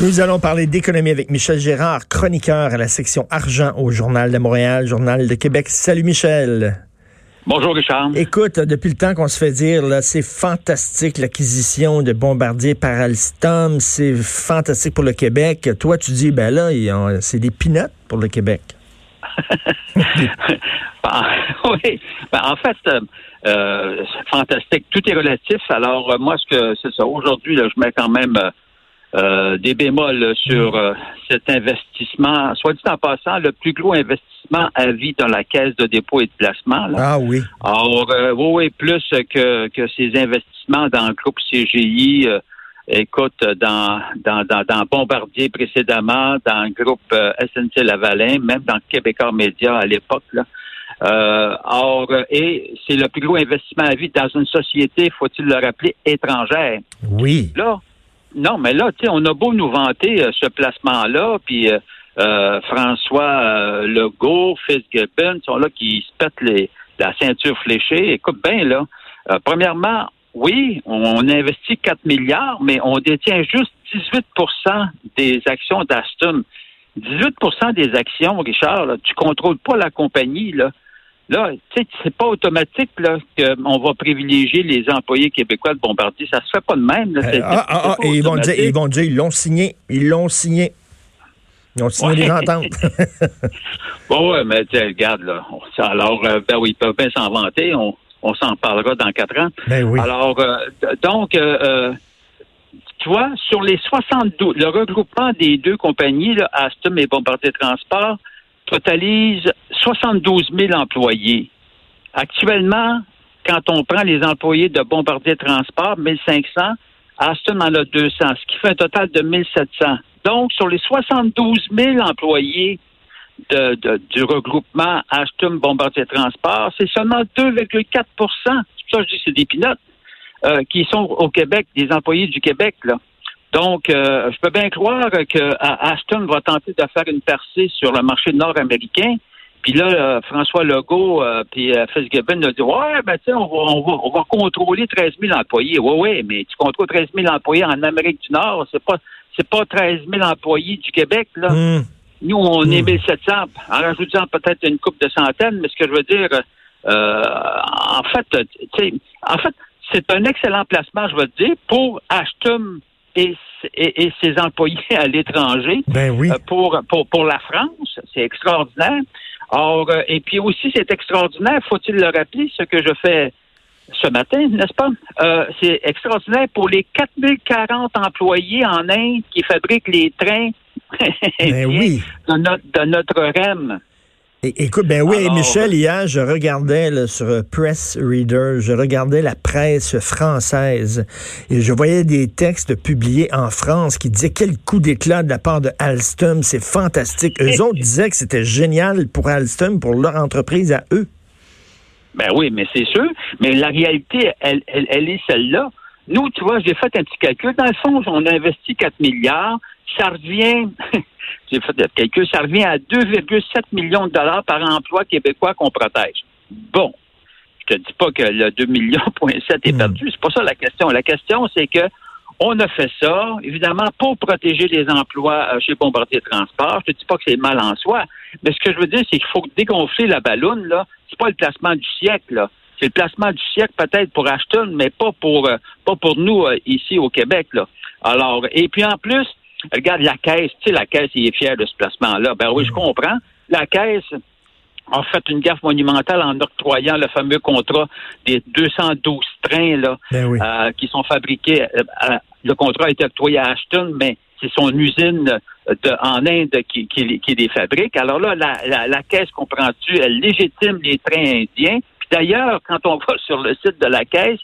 Nous allons parler d'économie avec Michel Gérard, chroniqueur à la section argent au Journal de Montréal, Journal de Québec. Salut Michel. Bonjour Richard. Écoute, depuis le temps qu'on se fait dire, là, c'est fantastique l'acquisition de bombardiers par Alstom, c'est fantastique pour le Québec. Toi, tu dis, ben là, c'est des pinottes pour le Québec. Ben, oui, ben, en fait, euh, euh, c'est fantastique. Tout est relatif. Alors, euh, moi, ce que c'est ça. Aujourd'hui, je mets quand même euh, des bémols sur euh, cet investissement. Soit dit en passant, le plus gros investissement à vie dans la caisse de dépôt et de placement. Ah oui. Alors, euh, oui, plus que, que ces investissements dans le groupe CGI. écoute, dans, dans, dans, dans, Bombardier précédemment, dans le groupe SNC Lavalin, même dans Québécois Média à l'époque. Là. or, et c'est le plus gros investissement à vie dans une société, faut-il le rappeler, étrangère. Oui. Là, non, mais là, tu sais, on a beau nous vanter euh, ce placement-là, puis euh, euh, François Legault, Fitzgibbon, sont là qui se pètent les, la ceinture fléchée. Écoute bien, là, premièrement, oui, on investit 4 milliards, mais on détient juste 18% des actions d'Aston. 18% des actions, Richard, là, tu contrôles pas la compagnie, là. Là, tu sais, c'est pas automatique là qu'on va privilégier les employés québécois de Bombardier. Ça se fait pas de même. Là. Euh, ah, ah, ah, et ils vont, dire, ils vont dire, ils l'ont signé. Ils l'ont signé. Ils ont signé des ententes. bon, ouais, mais regarde, là. Alors, euh, ben oui, ils peuvent bien s'en vanter. On, on s'en parlera dans quatre ans. Ben oui. Alors, euh, donc, tu vois, sur les 72, le regroupement des deux compagnies, là, Aston et Bombardier Transport, totalise 72 000 employés. Actuellement, quand on prend les employés de Bombardier Transport, 1500, Aston en a 200, ce qui fait un total de 1700. Donc, sur les 72 000 employés du regroupement Aston Bombardier Transport, c'est seulement 2,4 C'est pour ça que je dis que c'est des pinottes, euh, qui sont au Québec, des employés du Québec, là. Donc, euh, je peux bien croire que Aston va tenter de faire une percée sur le marché nord-américain. Puis là, euh, François Legault euh, puis Fitzgibbon a dit Ouais, ben tu sais, on va, on, va, on va contrôler 13 000 employés. Oui, oui, mais tu contrôles 13 000 employés en Amérique du Nord, c'est pas c'est pas 13 000 employés du Québec, là. Hmm. Nous, on est 1700, hmm. en rajoutant peut-être une coupe de centaines, mais ce que je veux dire, en fait, en fait, c'est un excellent placement, je veux dire, pour Ashton et, ses employés à l'étranger ben oui. Euh, pour, pour, pour la France. C'est extraordinaire. Or, euh, et puis aussi, c'est extraordinaire, faut-il le rappeler, ce que je fais ce matin, n'est-ce pas? Euh, c'est extraordinaire pour les 4040 employés en Inde qui fabriquent les trains ben oui. de, notre, de notre REM écoute, ben oui, Michel, hier, je regardais sur Press Reader, je regardais la presse française et je voyais des textes publiés en France qui disaient quel coup d'éclat de la part de Alstom, c'est fantastique. Eux autres disaient que c'était génial pour Alstom, pour leur entreprise à eux. Ben oui, mais c'est sûr. Mais la réalité, elle, elle est celle-là. Nous, tu vois, j'ai fait un petit calcul. Dans le fond, on a investi 4 milliards. Ça revient j'ai fait le calcul, ça revient à 2,7 millions de dollars par emploi québécois qu'on protège. Bon, je te dis pas que le 2 millions est hmm. perdu, c'est pas ça la question. La question, c'est que on a fait ça, évidemment, pour protéger les emplois euh, chez Bombardier Transport. Je te dis pas que c'est mal en soi, mais ce que je veux dire, c'est qu'il faut dégonfler la ballonne, là. C'est pas le placement du siècle, là. C'est le placement du siècle peut-être pour Ashton, mais pas pour euh, pas pour nous euh, ici au Québec, là. Alors, et puis en plus, Regarde la caisse, tu sais, la caisse, il est fier de ce placement-là. Ben oui, je comprends. La caisse a fait une gaffe monumentale en octroyant le fameux contrat des 212 trains là, ben euh, qui sont fabriqués. Euh, euh, le contrat a été octroyé à Ashton, mais c'est son usine de, en Inde qui, qui, les fabrique. Alors là, la, la, caisse, comprends-tu, elle légitime les trains indiens. Puis d'ailleurs, quand on va sur le site de la caisse,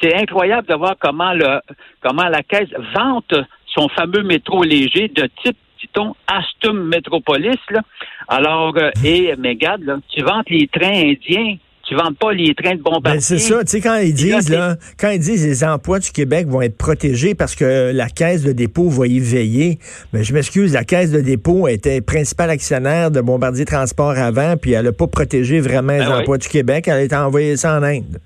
c'est incroyable de voir comment le comment la caisse vante son fameux métro léger de type dit-on, Astum Metropolis. Là. Alors, euh, et, mais regarde, là, tu vantes les trains indiens tu vends pas les trains de bombardier. Ben c'est ça, tu sais, quand ils disent, là, quand ils disent les emplois du Québec vont être protégés parce que la caisse de dépôt va y veiller, mais ben, je m'excuse, la caisse de dépôt était principal actionnaire de Bombardier Transport avant, puis elle n'a pas protégé vraiment les ben emplois du Québec, elle a été envoyée ça en Inde.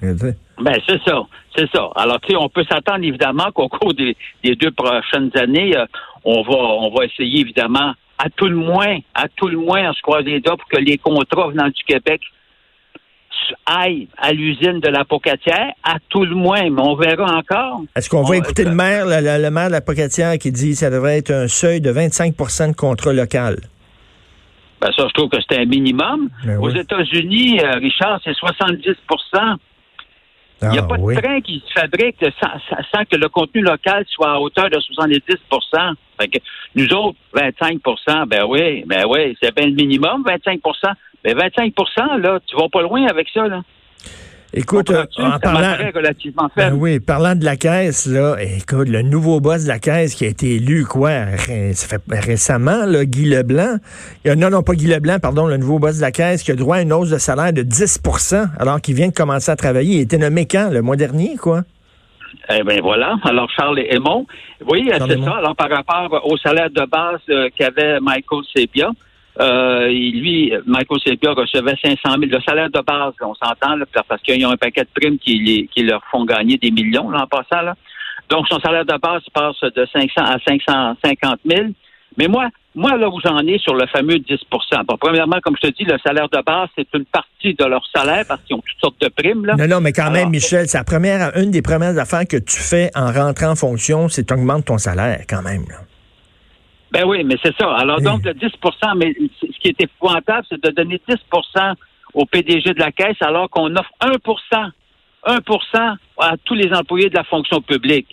Ben, c'est ça, c'est ça. Alors, tu sais, on peut s'attendre évidemment qu'au cours des, deux prochaines années, euh, on va, on va essayer évidemment, à tout le moins, à tout le moins, on se croise les doigts pour que les contrats venant du Québec aille à l'usine de la Pocatière, à tout le moins, mais on verra encore. Est-ce qu'on va écouter le maire, le, maire de la Pocatière qui dit que ça devrait être un seuil de 25% de contrat local? Ben ça, je trouve que c'est un minimum. Ben Aux États-Unis, euh, Richard, c'est 70 il n'y a ah, pas de train qui se fabrique sans, que le contenu local soit à hauteur de 70 fait que Nous autres, 25% ben oui, ben oui, c'est bien le minimum, 25% mais 25% là, tu vas pas loin avec ça, là. Écoute, euh, en parlant, relativement ben oui, parlant de la caisse, là, écoute, le nouveau boss de la caisse qui a été élu, quoi, ça fait récemment, là, Guy Leblanc, non, non, pas Guy Leblanc, pardon, le nouveau boss de la caisse qui a droit à une hausse de salaire de 10% alors qu'il vient de commencer à travailler. Il était nommé quand, le mois dernier, quoi? Eh bien, voilà. Alors, Charles Aymon, oui, c'est ça. Alors, par rapport au salaire de base euh, qu'avait Michael Sepia, euh, lui, Michael Sepia recevait 500 000 de salaire de base, on s'entend, parce qu'ils ont un paquet de primes qui, qui leur font gagner des millions là, en passant. Là. Donc, son salaire de base passe de 500 à 550 000. Mais moi, moi, là où j'en ai sur le fameux 10 bon, Premièrement, comme je te dis, le salaire de base, c'est une partie de leur salaire parce qu'ils ont toutes sortes de primes. Là. Non, non, mais quand même, Michel, c'est la première, une des premières affaires que tu fais en rentrant en fonction, c'est augmenter ton salaire, quand même. Là. Ben oui, mais c'est ça. Alors donc, le 10% mais ce qui est épouvantable, c'est de donner 10% au PDG de la Caisse alors qu'on offre 1% 1% à tous les employés de la fonction publique.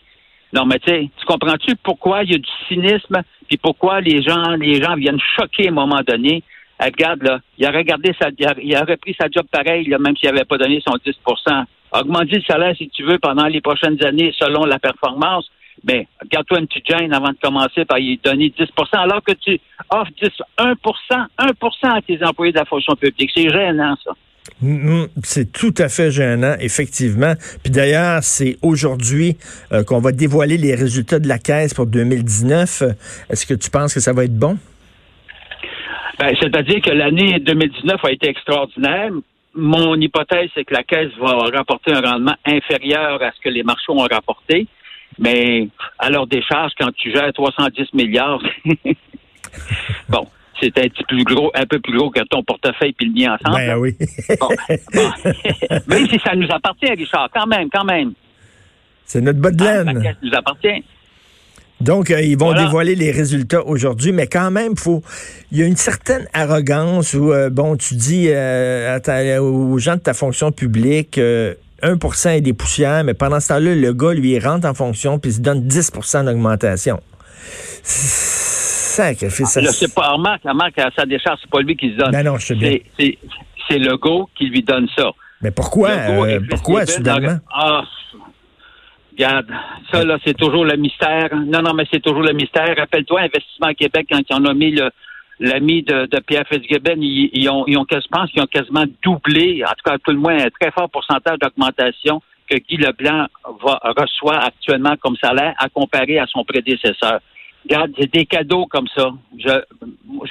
Non, mais tu sais, tu comprends-tu pourquoi il y a du cynisme, puis pourquoi les gens, les gens viennent choquer à un moment donné? Eh, regarde, là, il a regardé sa, il a, repris sa job pareil, là, même s'il n'avait pas donné son 10% Augmenter le salaire, si tu veux, pendant les prochaines années, selon la performance. Mais garde-toi une petite gêne avant de commencer par y donner 10 alors que tu offres 10, 1 1 à tes employés de la fonction publique. C'est gênant, ça. Mm-hmm. C'est tout à fait gênant, effectivement. Puis d'ailleurs, c'est aujourd'hui euh, qu'on va dévoiler les résultats de la caisse pour 2019. Est-ce que tu penses que ça va être bon? Ben, C'est-à-dire que l'année 2019 a été extraordinaire. Mon hypothèse, c'est que la caisse va rapporter un rendement inférieur à ce que les marchés ont rapporté. Mais à leur décharge, quand tu gères 310 milliards, bon, c'est un petit peu gros, un peu plus gros que ton portefeuille puis le mien ensemble. Ben oui. Mais si ça nous appartient, Richard, quand même, quand même. C'est notre bas de laine. ça nous appartient. Donc, euh, ils vont dévoiler les résultats aujourd'hui, mais quand même, faut, il y a une certaine arrogance où, euh, bon, tu dis euh, aux gens de ta fonction publique, 1% est des poussières, mais pendant ce temps-là, le gars, lui, il rentre en fonction puis il se donne 10% d'augmentation. Sacrifice. Ça... c'est pas, remarque, remarque, à sa décharge, c'est pas lui qui se donne. Ben non, je sais bien. C'est le gars qui lui donne ça. Mais pourquoi, euh, pourquoi, soudainement? Ah, regarde, ça, là, c'est toujours le mystère. Non, non, mais c'est toujours le mystère. Rappelle-toi, Investissement Québec, quand ils ont mis le, l'ami de, Pierre Fitzgibbon, ils, ont, ils ont, je pense qu'ils ont quasiment doublé, en tout cas, tout le moins, un très fort pourcentage d'augmentation que Guy Leblanc va, reçoit actuellement comme salaire à comparer à son prédécesseur. Regarde, c'est des cadeaux comme ça. Je,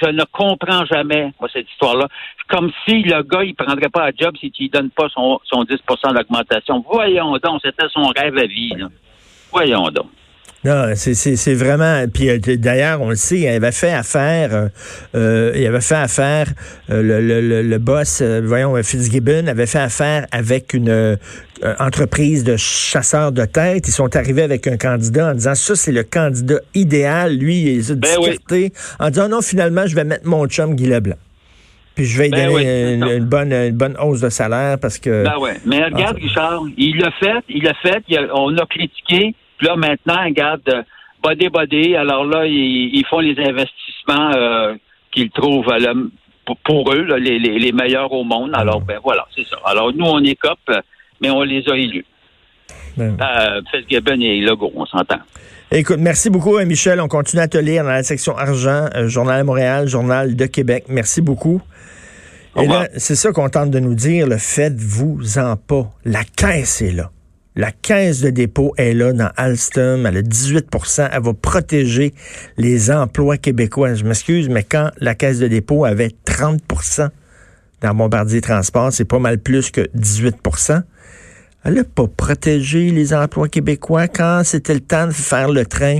je ne comprends jamais, cette histoire-là. Comme si le gars, il prendrait pas un job si tu lui donnes pas son, son 10 d'augmentation. Voyons donc, c'était son rêve à vie, Voyons donc. Non, c'est vraiment. Puis euh, d'ailleurs, on le sait, il avait fait affaire. Euh, euh il avait fait affaire. Euh, le, le, le, boss, voyons, Fitzgibbon avait fait affaire avec une entreprise de chasseurs de tête. Ils sont arrivés avec un candidat en disant ça, c'est le candidat idéal. Lui, il a ben en disant non, finalement, je vais mettre mon chum Guy Leblanc. Puis je vais lui ben donner une, bonne, une bonne hausse de salaire parce que. Ben ouais. Mais regarde, Richard, il l'a fait, il l'a fait, on a critiqué là, maintenant, regarde, euh, body body, alors là, ils, font les investissements euh, qu'ils trouvent euh, pour, eux, les, meilleurs au monde. Alors, ben voilà, c'est ça. Alors, nous, on écope, mais on les a élus. Ben. Euh, et Logo, on s'entend. Écoute, merci beaucoup, euh, Michel. On continue à te lire dans la section argent, euh, Journal de Montréal, Journal de Québec. Merci beaucoup. Et là, c'est ça qu'on tente de nous dire, le faites-vous-en pas. La caisse est là. La caisse de dépôt est là dans Alstom, elle a 18% elle va protéger les emplois québécois. Je m'excuse, mais quand la caisse de dépôt avait 30% dans Bombardier Transport, c'est pas mal plus que 18% Elle n'a pas protégé les emplois québécois quand c'était le temps de faire le train.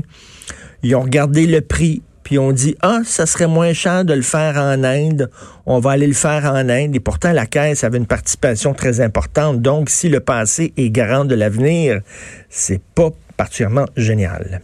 Ils ont regardé le prix, puis on dit ah ça serait moins cher de le faire en Inde, on va aller le faire en Inde et pourtant la caisse avait une participation très importante. Donc si le passé est garant de l'avenir, c'est pas particulièrement génial.